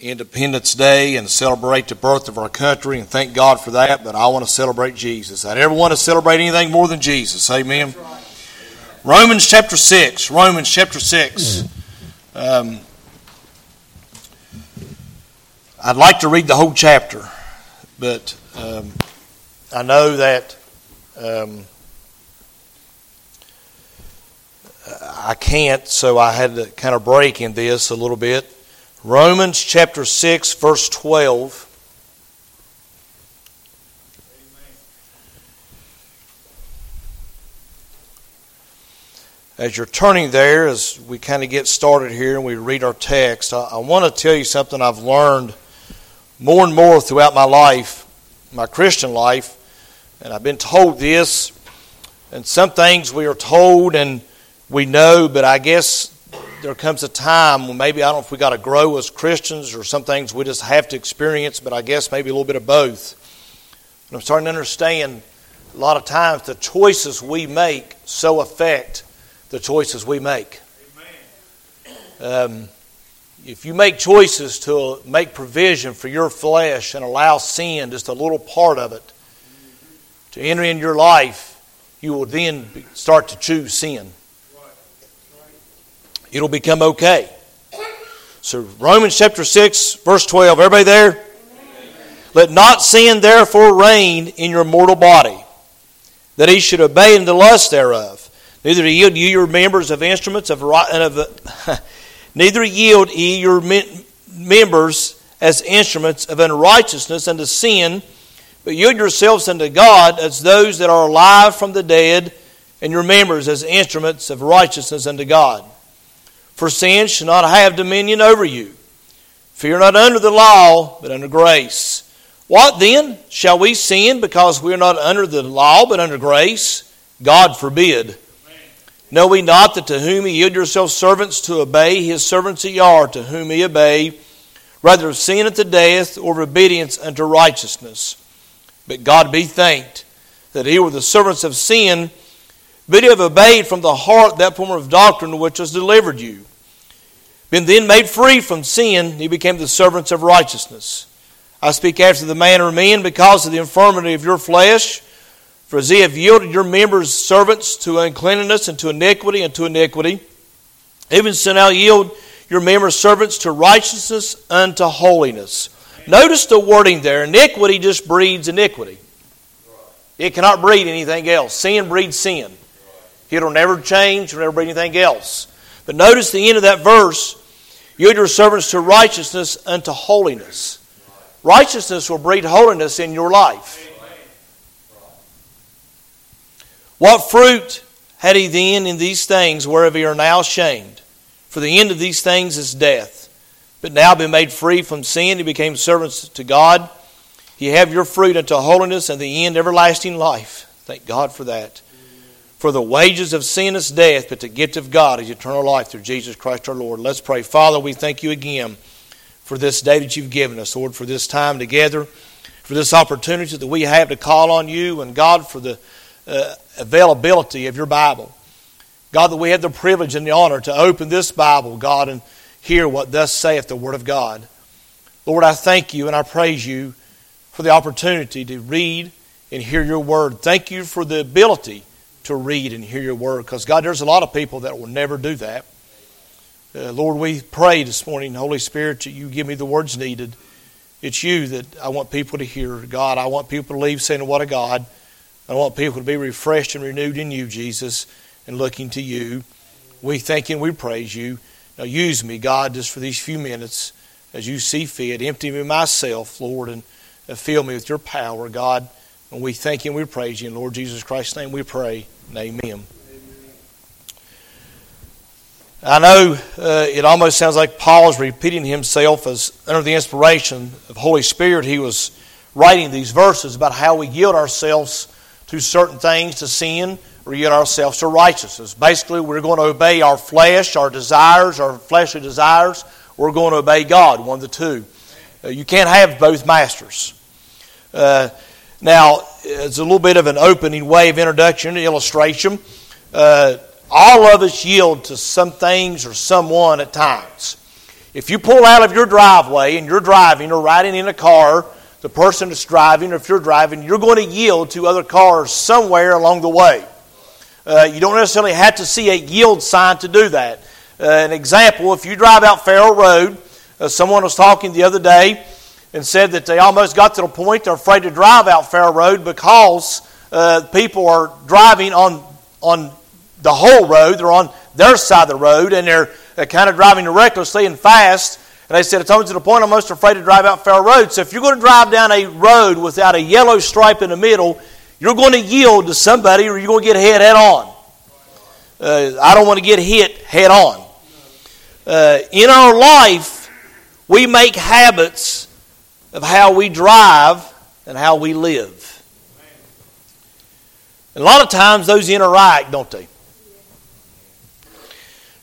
Independence Day and celebrate the birth of our country, and thank God for that. But I want to celebrate Jesus. I never want to celebrate anything more than Jesus. Amen. Right. Romans chapter six. Romans chapter six. Um, I'd like to read the whole chapter, but um, I know that um, I can't, so I had to kind of break in this a little bit. Romans chapter 6, verse 12. As you're turning there, as we kind of get started here and we read our text, I, I want to tell you something I've learned more and more throughout my life, my Christian life, and I've been told this, and some things we are told and we know, but I guess there comes a time when maybe I don't know if we got to grow as Christians or some things we just have to experience, but I guess maybe a little bit of both. But I'm starting to understand a lot of times the choices we make so affect the choices we make. Um, if you make choices to make provision for your flesh and allow sin, just a little part of it, to enter in your life, you will then start to choose sin it'll become okay. So, Romans chapter 6, verse 12. Everybody there? Amen. Let not sin therefore reign in your mortal body, that he should obey in the lust thereof. Neither yield ye your members of instruments of, of neither yield ye your members as instruments of unrighteousness unto sin, but yield yourselves unto God as those that are alive from the dead, and your members as instruments of righteousness unto God. For sin shall not have dominion over you. Fear not under the law, but under grace. What then? Shall we sin because we are not under the law, but under grace? God forbid. Know we not that to whom ye yield yourselves servants to obey, his servants ye are, to whom ye obey, rather of sin unto death, or of obedience unto righteousness? But God be thanked that he were the servants of sin, but ye have obeyed from the heart that form of doctrine which was delivered you. Been then made free from sin, he became the servants of righteousness. I speak after the manner of men because of the infirmity of your flesh. For as ye have yielded your members servants to uncleanness and to iniquity and to iniquity, even so now yield your members servants to righteousness unto holiness. Notice the wording there. Iniquity just breeds iniquity. It cannot breed anything else. Sin breeds sin. It'll never change, it'll never breed anything else. But notice the end of that verse Yield your servants to righteousness unto holiness. Righteousness will breed holiness in your life. What fruit had he then in these things whereof ye are now ashamed? For the end of these things is death. But now being made free from sin, he became servants to God. Ye have your fruit unto holiness, and the end everlasting life. Thank God for that. For the wages of sin is death, but the gift of God is eternal life through Jesus Christ our Lord. Let's pray. Father, we thank you again for this day that you've given us, Lord, for this time together, for this opportunity that we have to call on you, and God, for the uh, availability of your Bible. God, that we have the privilege and the honor to open this Bible, God, and hear what thus saith the Word of God. Lord, I thank you and I praise you for the opportunity to read and hear your Word. Thank you for the ability to read and hear your word. Because, God, there's a lot of people that will never do that. Uh, Lord, we pray this morning, Holy Spirit, that you give me the words needed. It's you that I want people to hear. God, I want people to leave saying, What a God. I want people to be refreshed and renewed in you, Jesus, and looking to you. We thank you and we praise you. Now use me, God, just for these few minutes as you see fit. Empty me myself, Lord, and fill me with your power, God. And we thank you and we praise you. In Lord Jesus Christ's name we pray. Amen. I know uh, it almost sounds like Paul is repeating himself as under the inspiration of Holy Spirit. He was writing these verses about how we yield ourselves to certain things, to sin, or yield ourselves to righteousness. Basically, we're going to obey our flesh, our desires, our fleshly desires. We're going to obey God, one of the two. Uh, you can't have both masters. Uh, now, it's a little bit of an opening way of introduction, illustration. Uh, all of us yield to some things or someone at times. If you pull out of your driveway and you're driving or riding in a car, the person that's driving, or if you're driving, you're going to yield to other cars somewhere along the way. Uh, you don't necessarily have to see a yield sign to do that. Uh, an example, if you drive out Farrell Road, uh, someone was talking the other day and said that they almost got to the point they're afraid to drive out Fair Road because uh, people are driving on, on the whole road. They're on their side of the road and they're uh, kind of driving recklessly and fast. And they said it's almost to the point I'm most afraid to drive out Fair Road. So if you're going to drive down a road without a yellow stripe in the middle, you're going to yield to somebody or you're going to get hit head on. Uh, I don't want to get hit head on. Uh, in our life, we make habits of how we drive and how we live. And a lot of times those interact, don't they?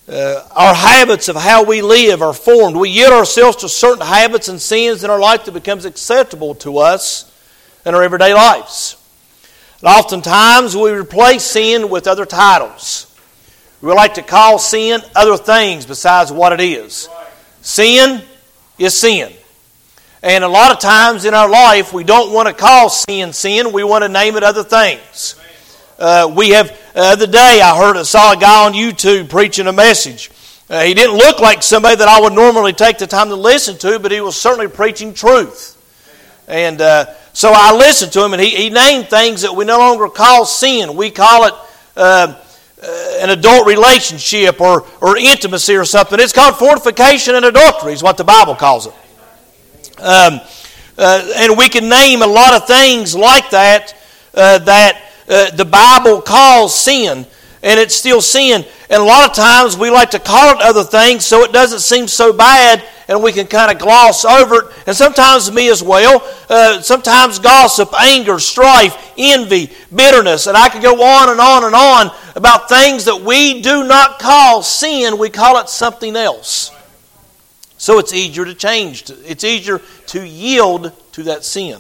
Uh, our habits of how we live are formed. We yield ourselves to certain habits and sins in our life that becomes acceptable to us in our everyday lives. And oftentimes we replace sin with other titles. We like to call sin other things besides what it is. Sin is sin. And a lot of times in our life, we don't want to call sin sin. We want to name it other things. Uh, we have, uh, the day I heard, I saw a guy on YouTube preaching a message. Uh, he didn't look like somebody that I would normally take the time to listen to, but he was certainly preaching truth. And uh, so I listened to him, and he, he named things that we no longer call sin. We call it uh, uh, an adult relationship or, or intimacy or something. It's called fornication and adultery, is what the Bible calls it. Um, and we can name a lot of things like that that uh, the Bible calls sin, and it's still sin. And a lot of times we like to call it other things so it doesn't seem so bad and we can kind of gloss over it. And sometimes me as well. Uh, sometimes gossip, anger, strife, envy, bitterness. And I could go on and on and on about things that we do not call sin, we call it something else. So it's easier to change. It's easier to yield to that sin.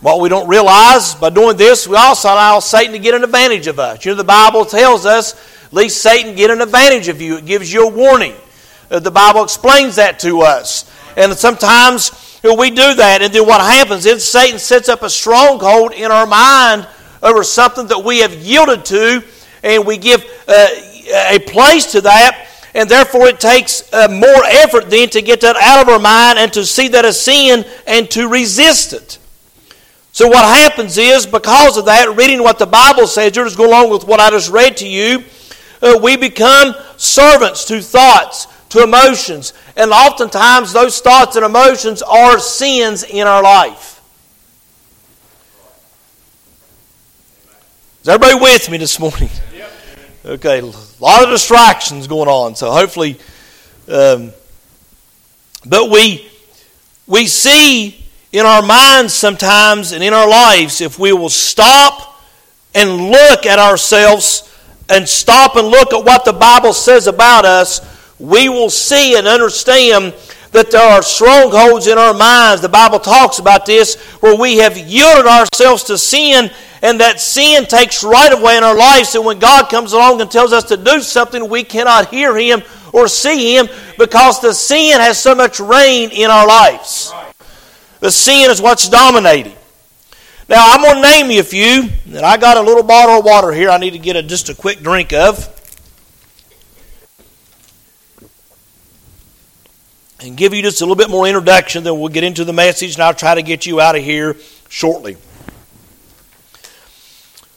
What we don't realize by doing this, we also allow Satan to get an advantage of us. You know, the Bible tells us, least Satan get an advantage of you. It gives you a warning. Uh, the Bible explains that to us. And sometimes we do that, and then what happens is Satan sets up a stronghold in our mind over something that we have yielded to, and we give uh, a place to that, and therefore it takes uh, more effort then to get that out of our mind and to see that as sin and to resist it. So, what happens is, because of that, reading what the Bible says, you're just going along with what I just read to you, uh, we become servants to thoughts, to emotions. And oftentimes, those thoughts and emotions are sins in our life. Is everybody with me this morning? Okay, a lot of distractions going on, so hopefully, um, but we we see in our minds sometimes and in our lives if we will stop and look at ourselves and stop and look at what the Bible says about us, we will see and understand that there are strongholds in our minds. The Bible talks about this where we have yielded ourselves to sin and that sin takes right away in our lives. And when God comes along and tells us to do something, we cannot hear Him or see Him because the sin has so much reign in our lives. The sin is what's dominating. Now, I'm going to name you a few, and I got a little bottle of water here I need to get a, just a quick drink of. And give you just a little bit more introduction, then we'll get into the message, and I'll try to get you out of here shortly.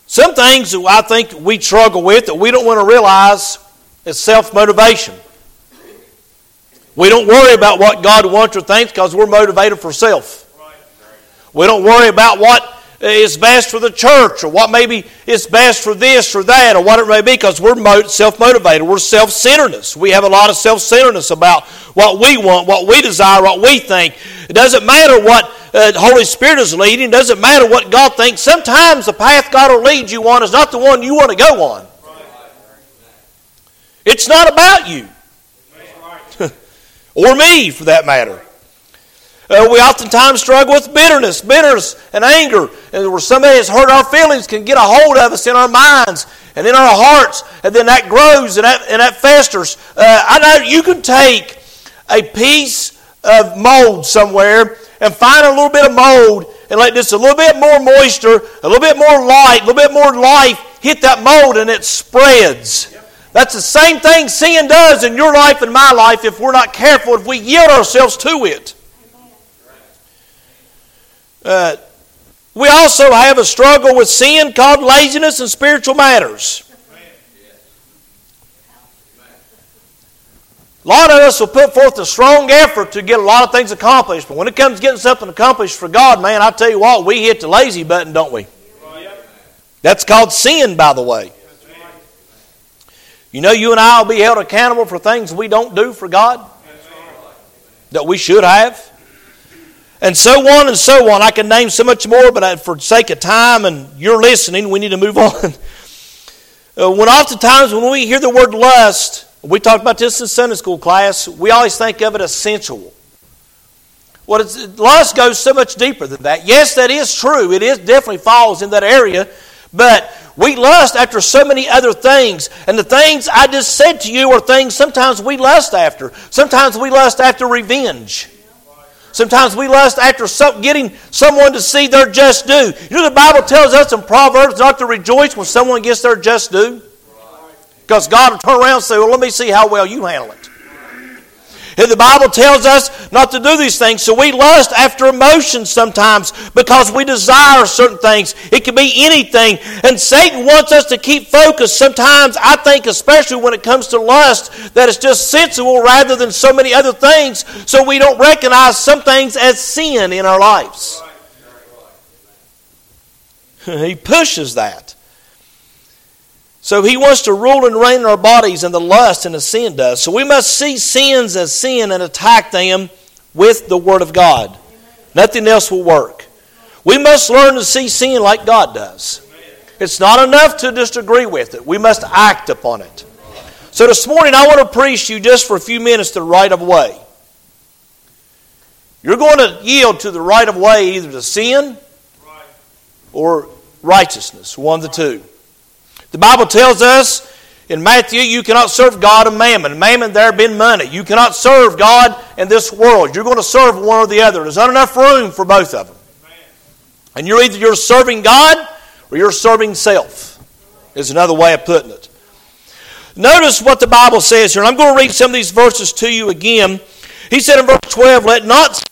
Some things that I think we struggle with that we don't want to realize is self motivation. We don't worry about what God wants or thinks because we're motivated for self. We don't worry about what is best for the church or what maybe is best for this or that or what it may be because we're self motivated. We're self centeredness. We have a lot of self centeredness about what we want, what we desire, what we think. It doesn't matter what uh, the Holy Spirit is leading, it doesn't matter what God thinks. Sometimes the path God will lead you on is not the one you want to go on. It's not about you or me for that matter. Uh, we oftentimes struggle with bitterness, bitterness and anger, and where somebody has hurt our feelings can get a hold of us in our minds and in our hearts, and then that grows and that, and that festers. Uh, I know you can take a piece of mold somewhere and find a little bit of mold and let just a little bit more moisture, a little bit more light, a little bit more life hit that mold and it spreads. That's the same thing sin does in your life and my life if we're not careful, if we yield ourselves to it. Uh, we also have a struggle with sin called laziness in spiritual matters. A lot of us will put forth a strong effort to get a lot of things accomplished, but when it comes to getting something accomplished for God, man, I tell you what, we hit the lazy button, don't we? That's called sin, by the way. You know, you and I will be held accountable for things we don't do for God that we should have. And so on and so on. I can name so much more, but for sake of time and you're listening, we need to move on. Uh, when oftentimes when we hear the word lust, we talked about this in Sunday school class. We always think of it as sensual. Well, lust goes so much deeper than that. Yes, that is true. It is definitely falls in that area, but we lust after so many other things. And the things I just said to you are things sometimes we lust after. Sometimes we lust after revenge. Sometimes we lust after some, getting someone to see their just due. You know, the Bible tells us in Proverbs not to rejoice when someone gets their just due. Because God will turn around and say, Well, let me see how well you handle it. The Bible tells us not to do these things. So we lust after emotions sometimes because we desire certain things. It can be anything. And Satan wants us to keep focused. Sometimes, I think, especially when it comes to lust, that it's just sensual rather than so many other things. So we don't recognize some things as sin in our lives. he pushes that. So he wants to rule and reign in our bodies and the lust and the sin does. So we must see sins as sin and attack them with the Word of God. Nothing else will work. We must learn to see sin like God does. It's not enough to just agree with it. We must act upon it. So this morning I want to preach to you just for a few minutes the right of way. You're going to yield to the right of way either to sin or righteousness, one of the two. The Bible tells us in Matthew, you cannot serve God and mammon. Mammon there been money. You cannot serve God and this world. You're going to serve one or the other. There's not enough room for both of them. And you're either you're serving God or you're serving self. Is another way of putting it. Notice what the Bible says here. And I'm going to read some of these verses to you again. He said in verse 12, Let not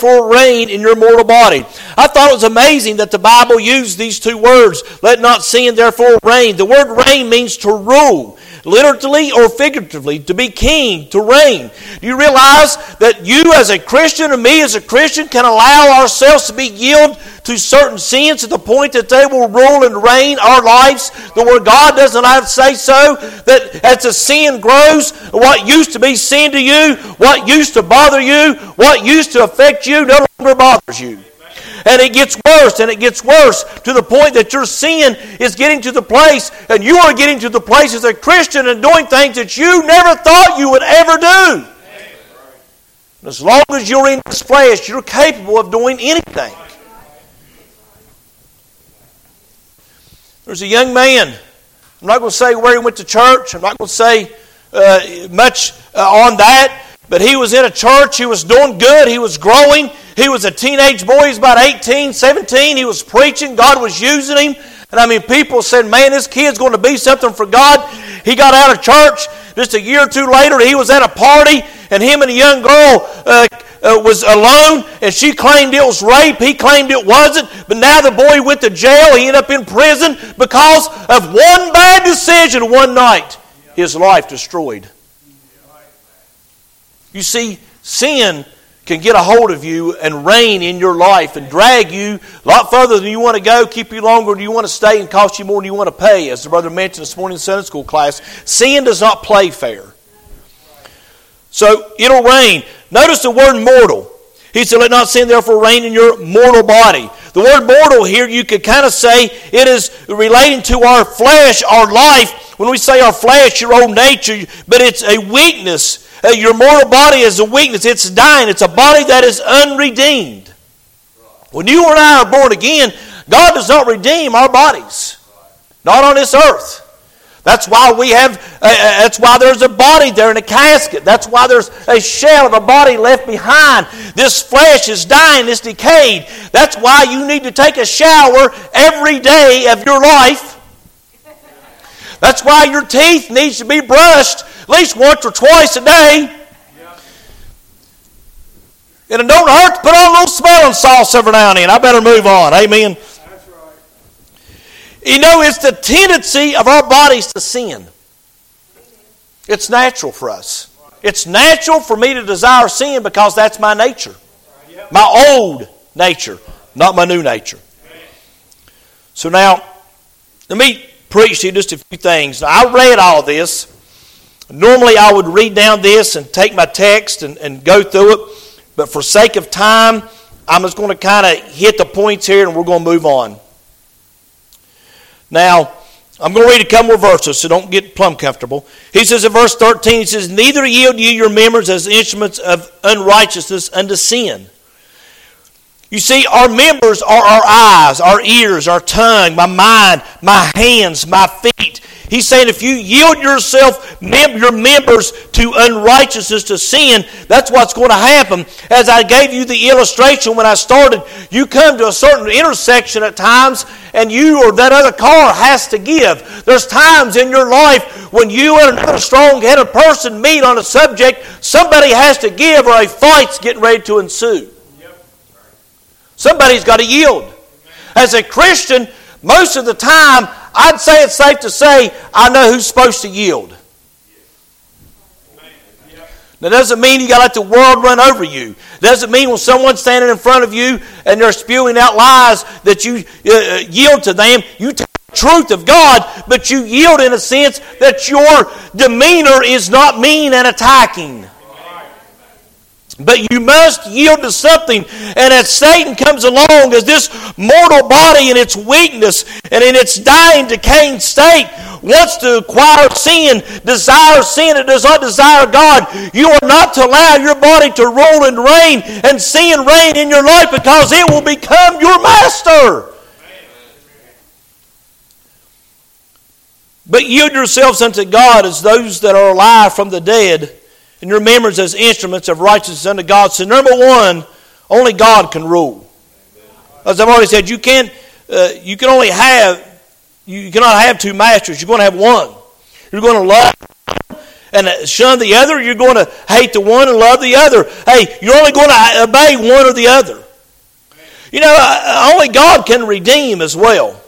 for reign in your mortal body. I thought it was amazing that the Bible used these two words, let not sin therefore reign. The word reign means to rule, literally or figuratively, to be king, to reign. Do you realize that you as a Christian and me as a Christian can allow ourselves to be yielded to certain sins to the point that they will rule and reign our lives, the word God doesn't have to say so, that as the sin grows, what used to be sin to you, what used to bother you, what used to affect you, no longer bothers you. And it gets worse and it gets worse to the point that your sin is getting to the place, and you are getting to the place as a Christian and doing things that you never thought you would ever do. As long as you're in this flesh, you're capable of doing anything. There's a young man. I'm not going to say where he went to church. I'm not going to say uh, much uh, on that. But he was in a church. He was doing good. He was growing. He was a teenage boy. He was about 18, 17. He was preaching. God was using him. And I mean, people said, man, this kid's going to be something for God. He got out of church. Just a year or two later, he was at a party, and him and a young girl uh, uh, was alone, and she claimed it was rape. He claimed it wasn't. But now the boy went to jail. He ended up in prison because of one bad decision one night. His life destroyed. You see, sin can get a hold of you and reign in your life and drag you a lot further than you want to go, keep you longer than you want to stay, and cost you more than you want to pay. As the brother mentioned this morning in Sunday school class, sin does not play fair. So it'll reign. Notice the word mortal. He said, Let not sin therefore reign in your mortal body. The word mortal here, you could kind of say it is relating to our flesh, our life. When we say our flesh, your old nature, but it's a weakness. Your mortal body is a weakness. It's dying. It's a body that is unredeemed. When you and I are born again, God does not redeem our bodies. Not on this earth. That's why we have, uh, uh, that's why there's a body there in a casket. That's why there's a shell of a body left behind. This flesh is dying, it's decayed. That's why you need to take a shower every day of your life. That's why your teeth needs to be brushed least once or twice a day. And it don't hurt to put on a little smelling sauce every now and then. I better move on. Amen. You know, it's the tendency of our bodies to sin. It's natural for us. It's natural for me to desire sin because that's my nature. My old nature, not my new nature. So now, let me preach to you just a few things. Now, I read all this. Normally, I would read down this and take my text and, and go through it. But for sake of time, I'm just going to kind of hit the points here and we're going to move on. Now, I'm going to read a couple more verses, so don't get plumb comfortable. He says in verse 13, he says, Neither yield ye your members as instruments of unrighteousness unto sin. You see, our members are our eyes, our ears, our tongue, my mind, my hands, my feet. He's saying if you yield yourself, your members to unrighteousness, to sin, that's what's going to happen. As I gave you the illustration when I started, you come to a certain intersection at times, and you or that other car has to give. There's times in your life when you and another strong headed person meet on a subject, somebody has to give, or a fight's getting ready to ensue. Somebody's got to yield. As a Christian, most of the time, I'd say it's safe to say I know who's supposed to yield. That doesn't mean you got to let the world run over you. Doesn't mean when someone's standing in front of you and they're spewing out lies that you uh, uh yield to them. You take the truth of God, but you yield in a sense that your demeanor is not mean and attacking. But you must yield to something. And as Satan comes along as this mortal body in its weakness and in its dying, decaying state wants to acquire sin, desire sin, it does not desire God, you are not to allow your body to rule and reign and sin reign in your life because it will become your master. But yield yourselves unto God as those that are alive from the dead and your members as instruments of righteousness unto God. So, number one, only God can rule. As I've already said, you can't. Uh, you can only have. You cannot have two masters. You're going to have one. You're going to love and shun the other. You're going to hate the one and love the other. Hey, you're only going to obey one or the other. You know, uh, only God can redeem as well.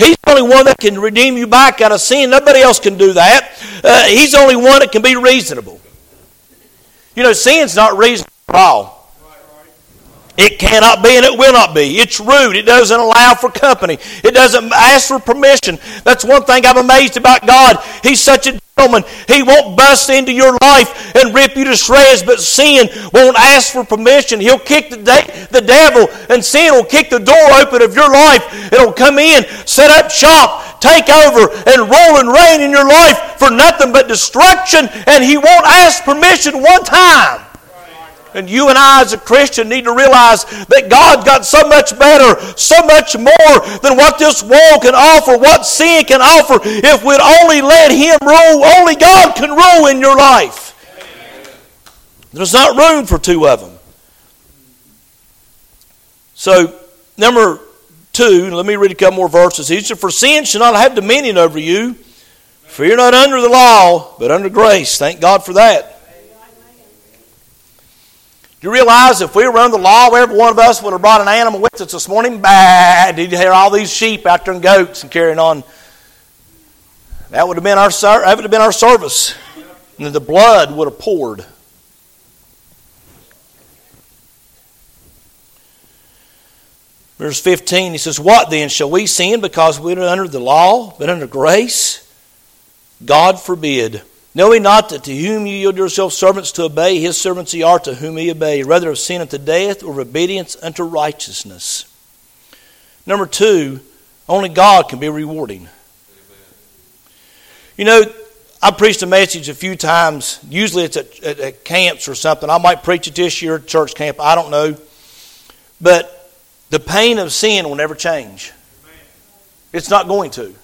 He's the only one that can redeem you back out of sin. Nobody else can do that. Uh, he's the only one that can be reasonable. You know, sin's not reasonable at all. It cannot be and it will not be. It's rude. It doesn't allow for company. It doesn't ask for permission. That's one thing I'm amazed about God. He's such a He won't bust into your life and rip you to shreds, but sin won't ask for permission. He'll kick the, de- the devil, and sin will kick the door open of your life. It'll come in, set up shop, take over, and roll and reign in your life for nothing but destruction, and he won't ask permission one time. And you and I, as a Christian, need to realize that God's got so much better, so much more than what this world can offer, what sin can offer. If we'd only let Him rule, only God can rule in your life. There's not room for two of them. So, number two, let me read a couple more verses. He said, For sin shall not have dominion over you, for you're not under the law, but under grace. Thank God for that. Do you realize if we were under the law, every one of us would have brought an animal with us this morning? Bad. Did you hear all these sheep out there and goats and carrying on? That would have been our that would have been our service. And the blood would have poured. Verse 15, he says, What then? Shall we sin because we are under the law, but under grace? God forbid. Know ye not that to whom ye yield yourselves servants to obey, his servants ye are to whom ye obey, rather of sin unto death or of obedience unto righteousness. Number two, only God can be rewarding. You know, I preached a message a few times. Usually it's at, at, at, camps or something. I might preach it this year at church camp. I don't know. But the pain of sin will never change. It's not going to.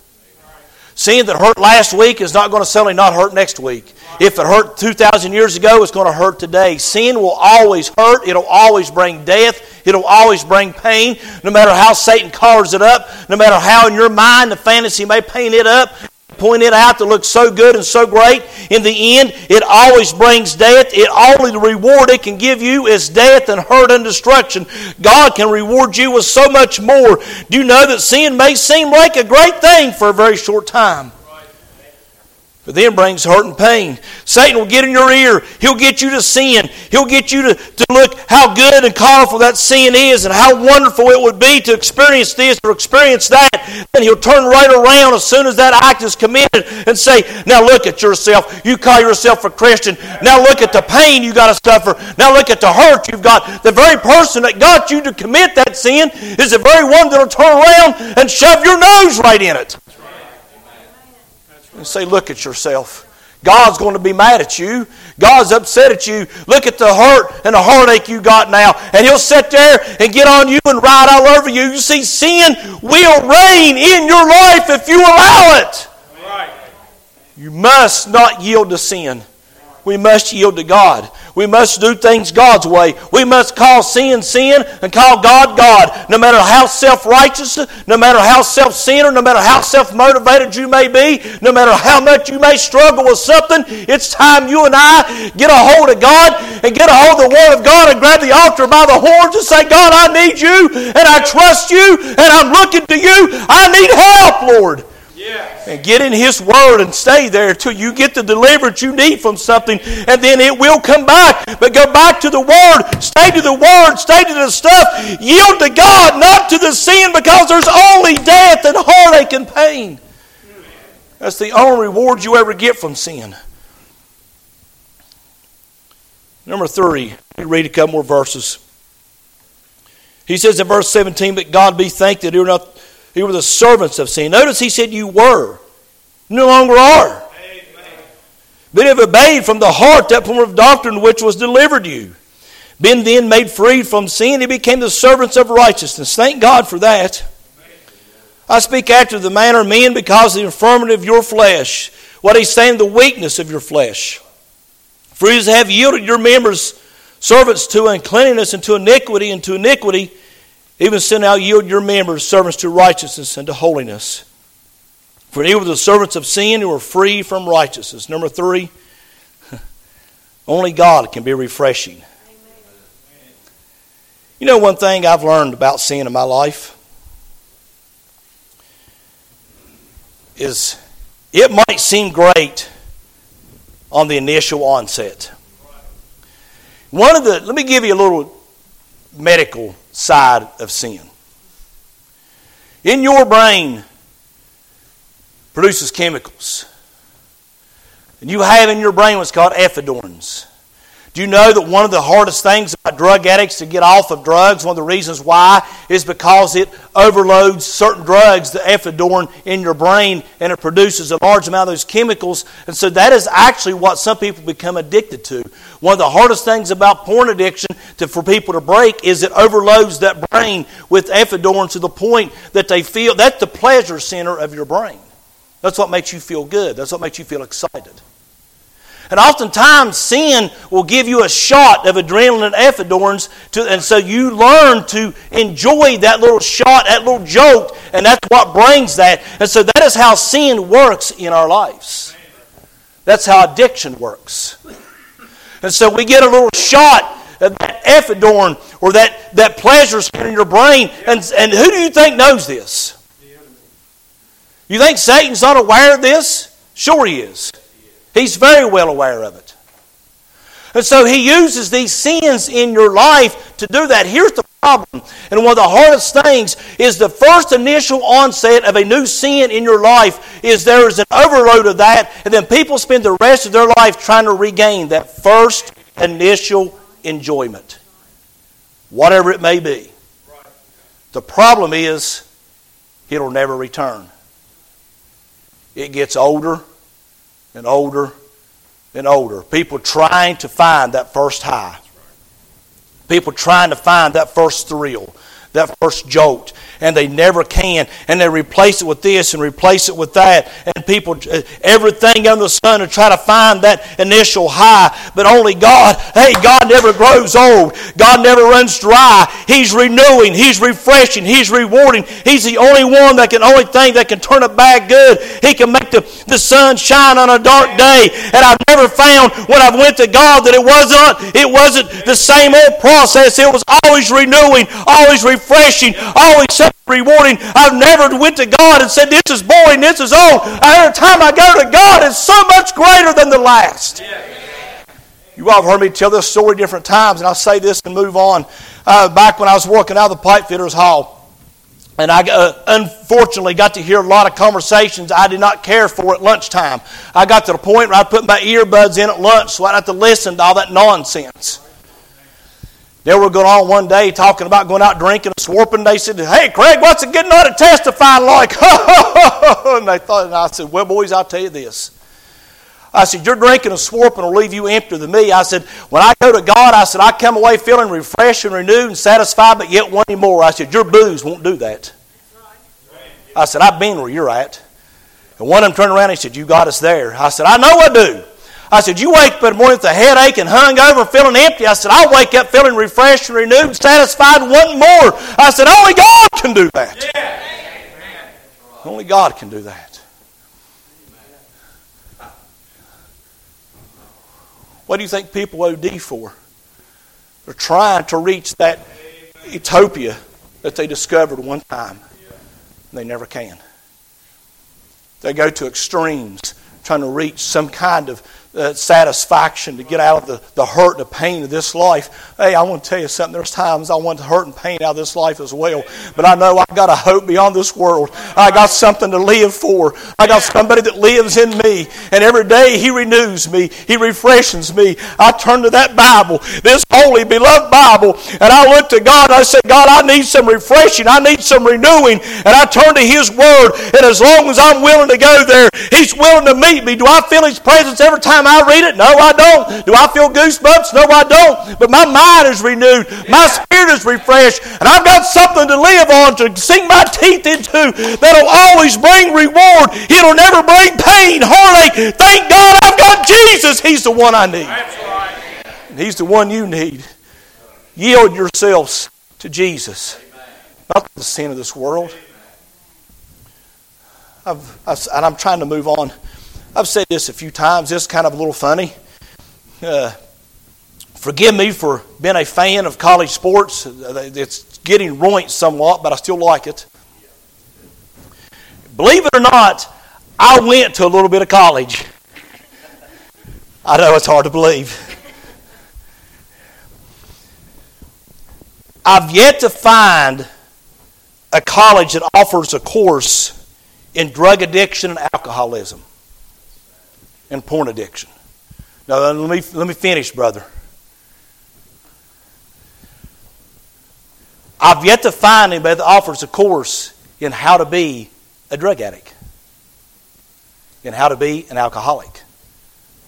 Sin that hurt last week is not going to suddenly not hurt next week. If it hurt 2,000 years ago, it's going to hurt today. Sin will always hurt. It'll always bring death. It'll always bring pain. No matter how Satan colors it up, no matter how in your mind the fantasy may paint it up, point it out to look so good and so great. In the end, it always brings death. It only the reward it can give you is death and hurt and destruction. God can reward you with so much more. Do you know that sin may seem like a great thing for a very short time? But then brings hurt and pain. Satan will get in your ear. He'll get you to sin. He'll get you to, to look how good and colorful that sin is and how wonderful it would be to experience this or experience that. Then he'll turn right around as soon as that act is committed and say, Now look at yourself. You call yourself a Christian. Now look at the pain you got to suffer. Now look at the hurt you've got. The very person that got you to commit that sin is the very one that'll turn around and shove your nose right in it and say, Look at yourself. God's going to be mad at you. God's upset at you. Look at the hurt and the heartache you got now. And He'll sit there and get on you and ride all over you. You see, sin will reign in your life if you allow it. You must not yield to sin. We must yield to God. We must do things God's way. We must call sin sin and call God God. No matter how self righteous, no matter how self centered, no matter how self motivated you may be, no matter how much you may struggle with something, it's time you and I get a hold of God and get a hold of the Word of God and grab the altar by the horns and say, God, I need you and I trust you and I'm looking to you. I need help, Lord. And get in His Word and stay there until you get the deliverance you need from something, and then it will come back. But go back to the Word, stay to the Word, stay to the stuff, yield to God, not to the sin, because there's only death and heartache and pain. That's the only reward you ever get from sin. Number three, read a couple more verses. He says in verse 17, But God be thanked that you are not you were the servants of sin. Notice he said you were. No longer are. Amen. But have obeyed from the heart that form of doctrine which was delivered you. Been then made free from sin, he became the servants of righteousness. Thank God for that. I speak after the manner of men because of the infirmity of your flesh. What he's saying, the weakness of your flesh. For you have yielded your members servants to uncleanness and to iniquity and to iniquity even so now yield your members servants to righteousness and to holiness. For you were the servants of sin who are free from righteousness. Number three, only God can be refreshing. You know, one thing I've learned about sin in my life is it might seem great on the initial onset. One of the, let me give you a little medical side of sin. In your brain produces chemicals. And you have in your brain what's called ephedrins. Do you know that one of the hardest things about drug addicts to get off of drugs, one of the reasons why, is because it overloads certain drugs, the ephedrine, in your brain, and it produces a large amount of those chemicals. And so that is actually what some people become addicted to. One of the hardest things about porn addiction to, for people to break is it overloads that brain with ephedrine to the point that they feel that's the pleasure center of your brain. That's what makes you feel good. That's what makes you feel excited. And oftentimes, sin will give you a shot of adrenaline and ephedrins, to, and so you learn to enjoy that little shot, that little jolt, and that's what brings that. And so that is how sin works in our lives. That's how addiction works. And so we get a little shot of that ephedrine or that, that pleasure in your brain. And, and who do you think knows this? You think Satan's not aware of this? Sure he is. He's very well aware of it. And so he uses these sins in your life to do that. Here's the problem. And one of the hardest things is the first initial onset of a new sin in your life is there is an overload of that, and then people spend the rest of their life trying to regain that first initial enjoyment, whatever it may be. The problem is it'll never return. It gets older and older and older. People trying to find that first high. People trying to find that first thrill. That first jolt. And they never can. And they replace it with this and replace it with that. And people, uh, everything under the sun to try to find that initial high. But only God, hey, God never grows old. God never runs dry. He's renewing. He's refreshing. He's rewarding. He's the only one that can, only thing that can turn a bad good. He can make the, the sun shine on a dark day. And I've never found when I've went to God that it wasn't, it wasn't the same old process. It was always renewing, always refreshing, always rewarding. I've never went to God and said, this is boring, this is old. Every time I go to God, it's so much greater than the last. You all have heard me tell this story different times, and I'll say this and move on. Uh, back when I was working out of the pipe fitters hall, and I uh, unfortunately got to hear a lot of conversations I did not care for at lunchtime. I got to the point where I put my earbuds in at lunch so I didn't have to listen to all that nonsense. They were going on one day talking about going out drinking and swarping. They said, Hey, Craig, what's it getting on to testify like? and they thought, and I said, Well, boys, I'll tell you this. I said, Your drinking and swarping will leave you emptier than me. I said, When I go to God, I said, I come away feeling refreshed and renewed and satisfied, but yet wanting more. I said, Your booze won't do that. I said, I've been where you're at. And one of them turned around and he said, You got us there. I said, I know I do. I said, You wake up in the morning with a headache and hung over, feeling empty. I said, I wake up feeling refreshed and renewed, satisfied, wanting more. I said, Only God can do that. Yeah. Only God can do that. What do you think people OD for? They're trying to reach that utopia that they discovered one time. They never can. They go to extremes trying to reach some kind of uh, satisfaction to get out of the, the hurt and the pain of this life. Hey, I want to tell you something. There's times I want to hurt and pain out of this life as well. But I know I've got a hope beyond this world. I got something to live for. I got somebody that lives in me. And every day He renews me. He refreshes me. I turn to that Bible, this holy, beloved Bible, and I look to God I say, God, I need some refreshing. I need some renewing. And I turn to His Word. And as long as I'm willing to go there, He's willing to meet me. Do I feel His presence every time I read it? No, I don't. Do I feel goosebumps? No, I don't. But my mind is renewed. My spirit is refreshed. And I've got something to live on to sink my teeth into that'll always bring reward. It'll never bring pain, heartache. Thank God I've got Jesus. He's the one I need. And He's the one you need. Yield yourselves to Jesus, not the sin of this world. I've, I've, and I'm trying to move on. I've said this a few times. This is kind of a little funny. Uh, forgive me for being a fan of college sports. It's getting ruined somewhat, but I still like it. Believe it or not, I went to a little bit of college. I know it's hard to believe. I've yet to find a college that offers a course in drug addiction and alcoholism and porn addiction. Now, let me, let me finish, brother. I've yet to find anybody that offers a course in how to be a drug addict, in how to be an alcoholic,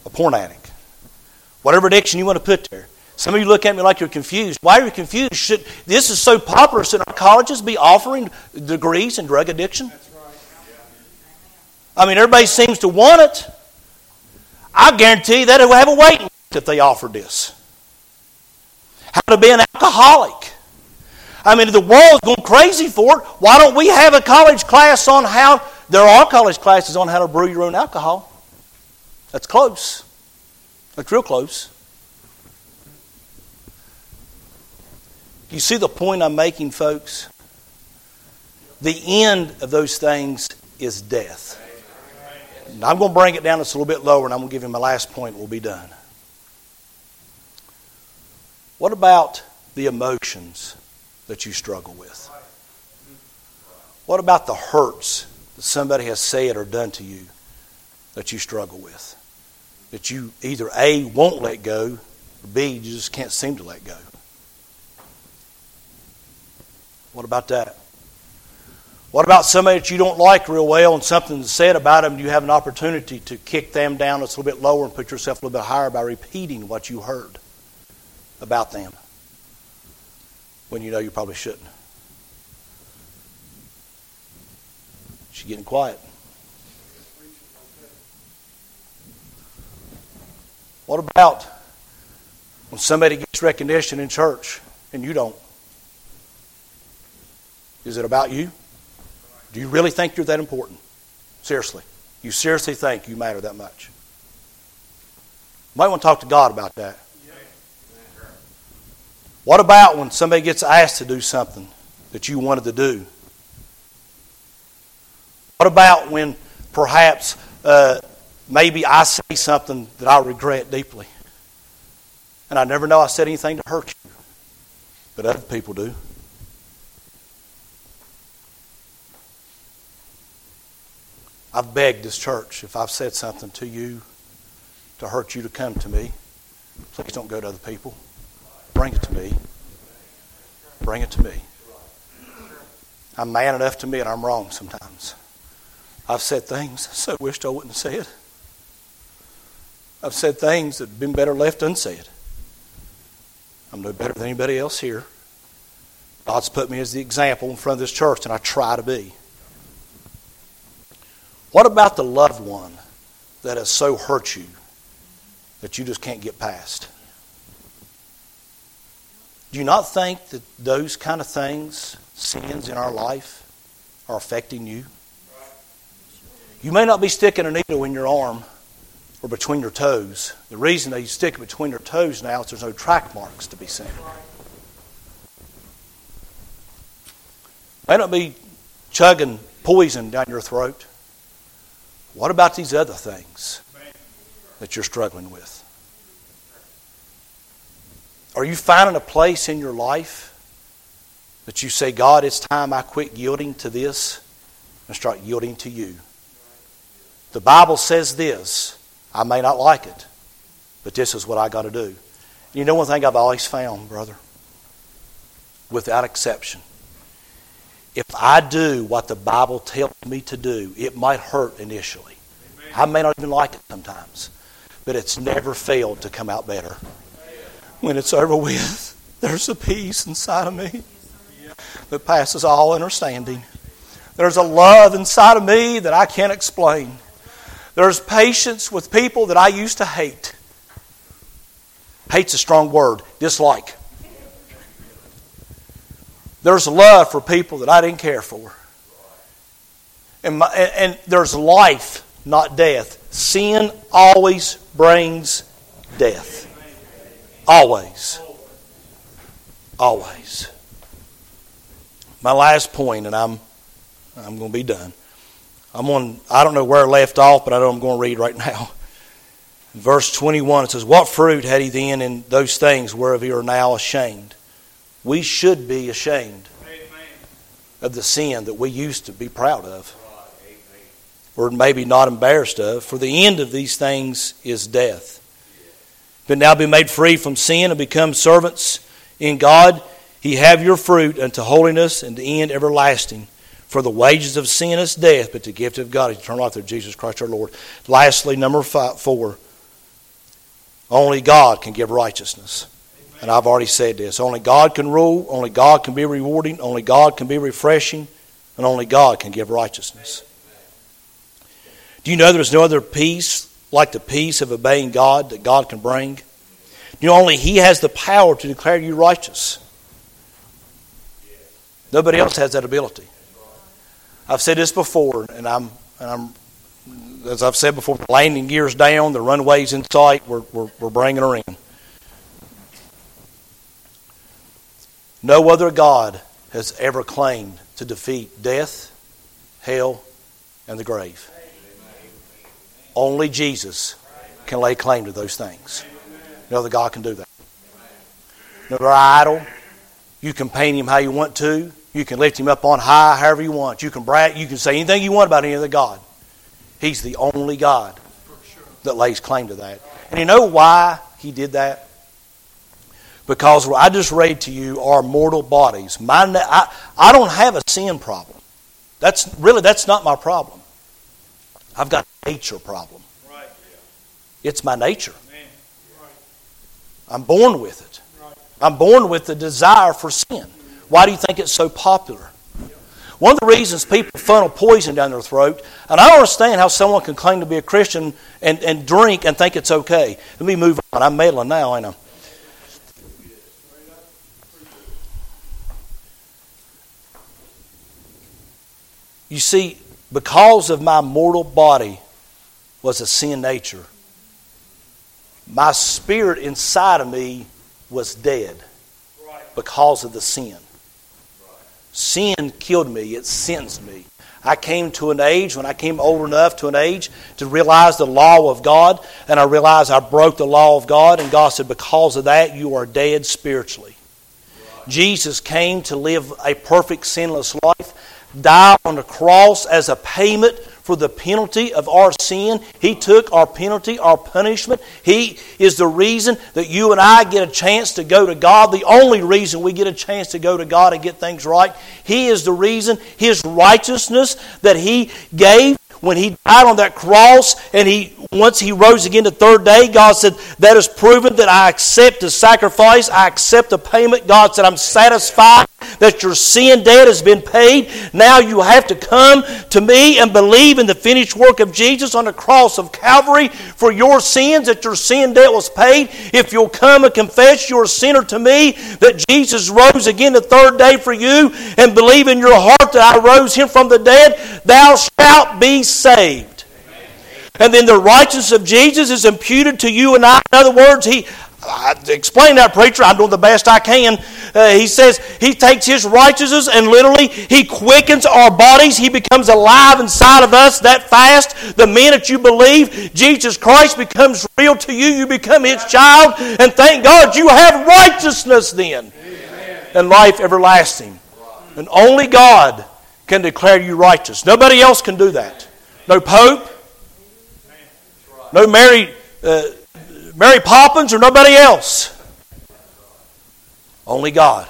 a porn addict, whatever addiction you want to put there. Some of you look at me like you're confused. Why are you confused? Should, this is so popular. Should our colleges be offering degrees in drug addiction? I mean, everybody seems to want it. I guarantee that it would have a waiting list if they offered this. How to be an alcoholic. I mean, the world's going crazy for it. Why don't we have a college class on how? There are college classes on how to brew your own alcohol. That's close. That's real close. You see the point I'm making, folks? The end of those things is death. I'm going to bring it down just a little bit lower, and I'm going to give you my last point, and we'll be done. What about the emotions that you struggle with? What about the hurts that somebody has said or done to you that you struggle with? That you either A, won't let go, or B, you just can't seem to let go. What about that? What about somebody that you don't like real well and something's said about them, you have an opportunity to kick them down a little bit lower and put yourself a little bit higher by repeating what you heard about them when you know you probably shouldn't? She getting quiet. What about when somebody gets recognition in church and you don't? Is it about you? Do you really think you're that important? Seriously. You seriously think you matter that much? Might want to talk to God about that. What about when somebody gets asked to do something that you wanted to do? What about when perhaps uh, maybe I say something that I regret deeply? And I never know I said anything to hurt you, but other people do. I've begged this church if I've said something to you to hurt you to come to me, please don't go to other people. Bring it to me. Bring it to me. I'm man enough to admit I'm wrong sometimes. I've said things I so wished I wouldn't have said. I've said things that have been better left unsaid. I'm no better than anybody else here. God's put me as the example in front of this church, and I try to be. What about the loved one that has so hurt you that you just can't get past? Do you not think that those kind of things, sins in our life, are affecting you? You may not be sticking a needle in your arm or between your toes. The reason that you stick it between your toes now is there's no track marks to be seen. May not be chugging poison down your throat. What about these other things that you're struggling with? Are you finding a place in your life that you say, God, it's time I quit yielding to this and start yielding to you? The Bible says this. I may not like it, but this is what I got to do. You know one thing I've always found, brother? Without exception. If I do what the Bible tells me to do, it might hurt initially. I may not even like it sometimes, but it's never failed to come out better. When it's over with, there's a peace inside of me that passes all understanding. There's a love inside of me that I can't explain. There's patience with people that I used to hate. Hate's a strong word, dislike. There's love for people that I didn't care for. And, my, and, and there's life, not death. Sin always brings death. Always. Always. My last point, and I'm I'm going to be done. I'm on I don't know where I left off, but I know I'm going to read right now. Verse 21 it says, What fruit had he then in those things whereof ye are now ashamed? We should be ashamed of the sin that we used to be proud of. Or maybe not embarrassed of. For the end of these things is death but now be made free from sin and become servants in God. He have your fruit unto holiness and the end everlasting. For the wages of sin is death, but the gift of God is eternal life through Jesus Christ our Lord. Lastly, number five, four. Only God can give righteousness. And I've already said this. Only God can rule. Only God can be rewarding. Only God can be refreshing. And only God can give righteousness. Do you know there's no other peace like the peace of obeying God that God can bring. You know, only He has the power to declare you righteous. Nobody else has that ability. I've said this before, and I'm, and I'm as I've said before, landing gear's down, the runway's in sight, we're, we're, we're bringing her in. No other God has ever claimed to defeat death, hell, and the grave. Only Jesus can lay claim to those things. No other God can do that. No other idol. You can paint him how you want to. You can lift him up on high however you want. You can brag. You can say anything you want about any other God. He's the only God that lays claim to that. And you know why he did that? Because what I just read to you are mortal bodies. My, I, I don't have a sin problem. That's really that's not my problem. I've got a nature problem. It's my nature. I'm born with it. I'm born with the desire for sin. Why do you think it's so popular? One of the reasons people funnel poison down their throat, and I don't understand how someone can claim to be a Christian and, and drink and think it's okay. Let me move on. I'm meddling now, ain't I? You see, because of my mortal body was a sin nature, my spirit inside of me was dead because of the sin. Sin killed me, it sentenced me. I came to an age, when I came old enough to an age to realize the law of God, and I realized I broke the law of God, and God said, Because of that, you are dead spiritually. Jesus came to live a perfect, sinless life, die on the cross as a payment for the penalty of our sin. He took our penalty, our punishment. He is the reason that you and I get a chance to go to God, the only reason we get a chance to go to God and get things right. He is the reason, His righteousness that He gave when he died on that cross and he once he rose again the third day god said that is proven that i accept the sacrifice i accept the payment god said i'm satisfied that your sin debt has been paid now you have to come to me and believe in the finished work of jesus on the cross of calvary for your sins that your sin debt was paid if you'll come and confess you're a sinner to me that jesus rose again the third day for you and believe in your heart that i rose him from the dead thou shalt be saved. And then the righteousness of Jesus is imputed to you and I. In other words, he I explain that, preacher. I'm doing the best I can. Uh, he says he takes his righteousness and literally he quickens our bodies. He becomes alive inside of us that fast. The minute you believe Jesus Christ becomes real to you, you become his child. And thank God you have righteousness then Amen. and life everlasting. And only God can declare you righteous. Nobody else can do that. No Pope. No Mary, uh, Mary Poppins or nobody else. Only God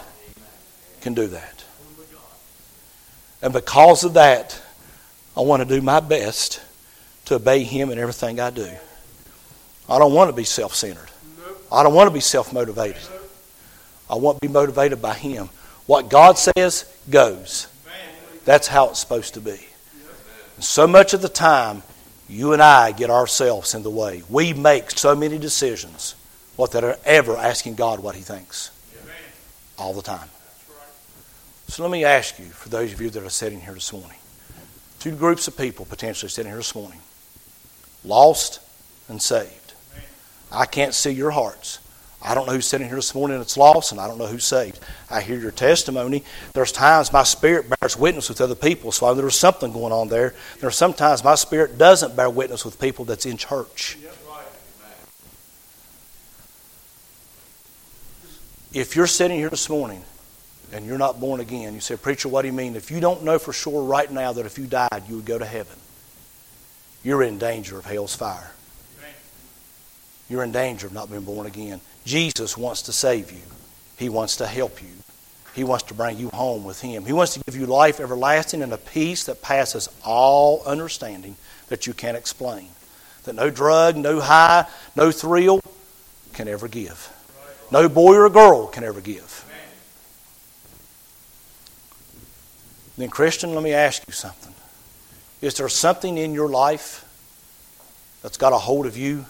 can do that. And because of that, I want to do my best to obey Him in everything I do. I don't want to be self centered. I don't want to be self motivated. I want to be motivated by Him. What God says goes. That's how it's supposed to be. And so much of the time, you and I get ourselves in the way. We make so many decisions without ever asking God what He thinks. All the time. So let me ask you, for those of you that are sitting here this morning, two groups of people potentially sitting here this morning lost and saved. I can't see your hearts. I don't know who's sitting here this morning that's lost, and I don't know who's saved. I hear your testimony. There's times my spirit bears witness with other people, so there's something going on there. There's sometimes my spirit doesn't bear witness with people that's in church. If you're sitting here this morning and you're not born again, you say, Preacher, what do you mean? If you don't know for sure right now that if you died, you would go to heaven, you're in danger of hell's fire. You're in danger of not being born again. Jesus wants to save you, He wants to help you. He wants to bring you home with Him. He wants to give you life everlasting and a peace that passes all understanding that you can't explain. That no drug, no high, no thrill can ever give. No boy or girl can ever give. Then, Christian, let me ask you something. Is there something in your life that's got a hold of you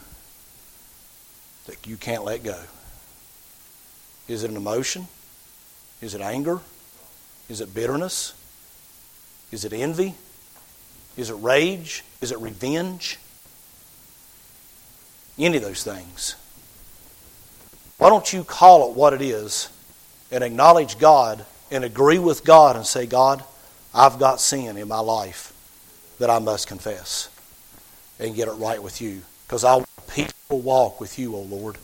that you can't let go? Is it an emotion? Is it anger? Is it bitterness? Is it envy? Is it rage? Is it revenge? Any of those things. Why don't you call it what it is and acknowledge God and agree with God and say, God, I've got sin in my life that I must confess and get it right with you because I peaceful walk with you, O Lord.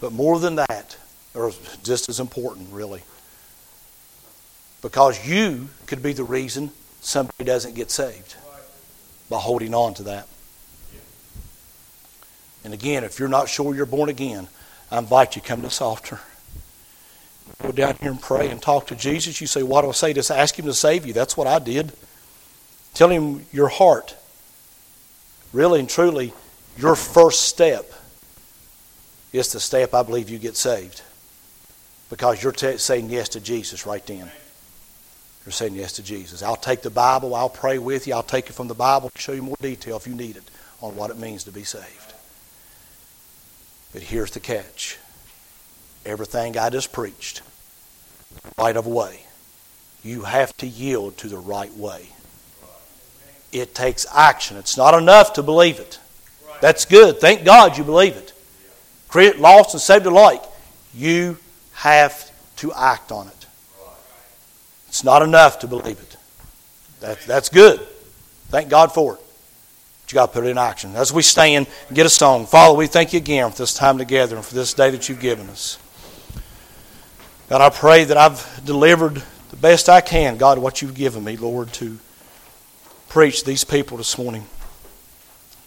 But more than that, or just as important, really, because you could be the reason somebody doesn't get saved by holding on to that. And again, if you're not sure you're born again, I invite you come to this altar. Go down here and pray and talk to Jesus. You say, What do I say? Just ask Him to save you. That's what I did. Tell Him your heart. Really and truly, your first step is the step I believe you get saved. Because you're t- saying yes to Jesus right then. You're saying yes to Jesus. I'll take the Bible. I'll pray with you. I'll take it from the Bible show you more detail if you need it on what it means to be saved. But here's the catch everything I just preached, right of way, you have to yield to the right way. It takes action. It's not enough to believe it. That's good. Thank God you believe it. Create lost and saved alike. You have to act on it. It's not enough to believe it. That, that's good. Thank God for it. But you got to put it in action. As we stand get a song, Father, we thank you again for this time together and for this day that you've given us. God, I pray that I've delivered the best I can, God, what you've given me, Lord, to preach these people this morning.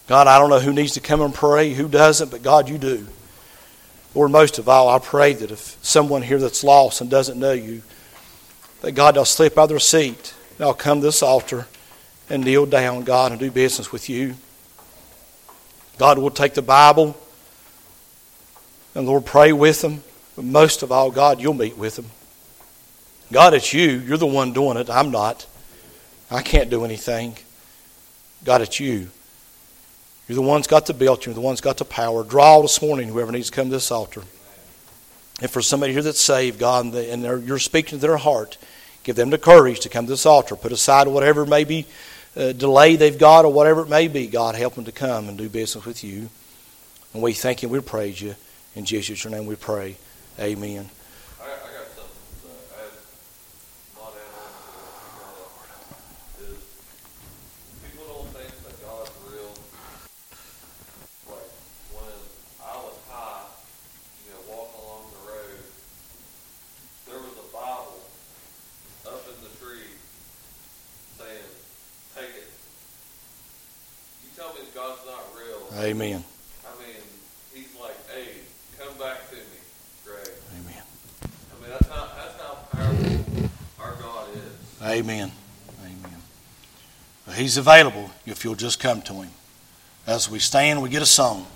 God, I don't know who needs to come and pray, who doesn't, but God, you do. Lord, most of all, I pray that if someone here that's lost and doesn't know you, that God, they'll slip out of their seat, they'll come to this altar and kneel down, God, and do business with you. God will take the Bible and, Lord, pray with them. But most of all, God, you'll meet with them. God, it's you. You're the one doing it. I'm not. I can't do anything. God, it's you. You're the one's got the belt. You're the one's got the power. Draw this morning whoever needs to come to this altar. And for somebody here that's saved, God, and you're speaking to their heart, give them the courage to come to this altar. Put aside whatever may be uh, delay they've got or whatever it may be. God, help them to come and do business with you. And we thank you we praise you. In Jesus' name we pray. Amen. I, I got something to add. Not add on to what you brought up. Is people don't think that God's real. Like when I was high, you know, walking along the road, there was a Bible up in the tree saying, "Take it." You tell me God's not real. Amen. I mean, He's like, "Hey, come back to me, Greg." Amen. I mean, that's how, that's how powerful our God is. Amen. Amen. He's available if you'll just come to him. As we stand, we get a song.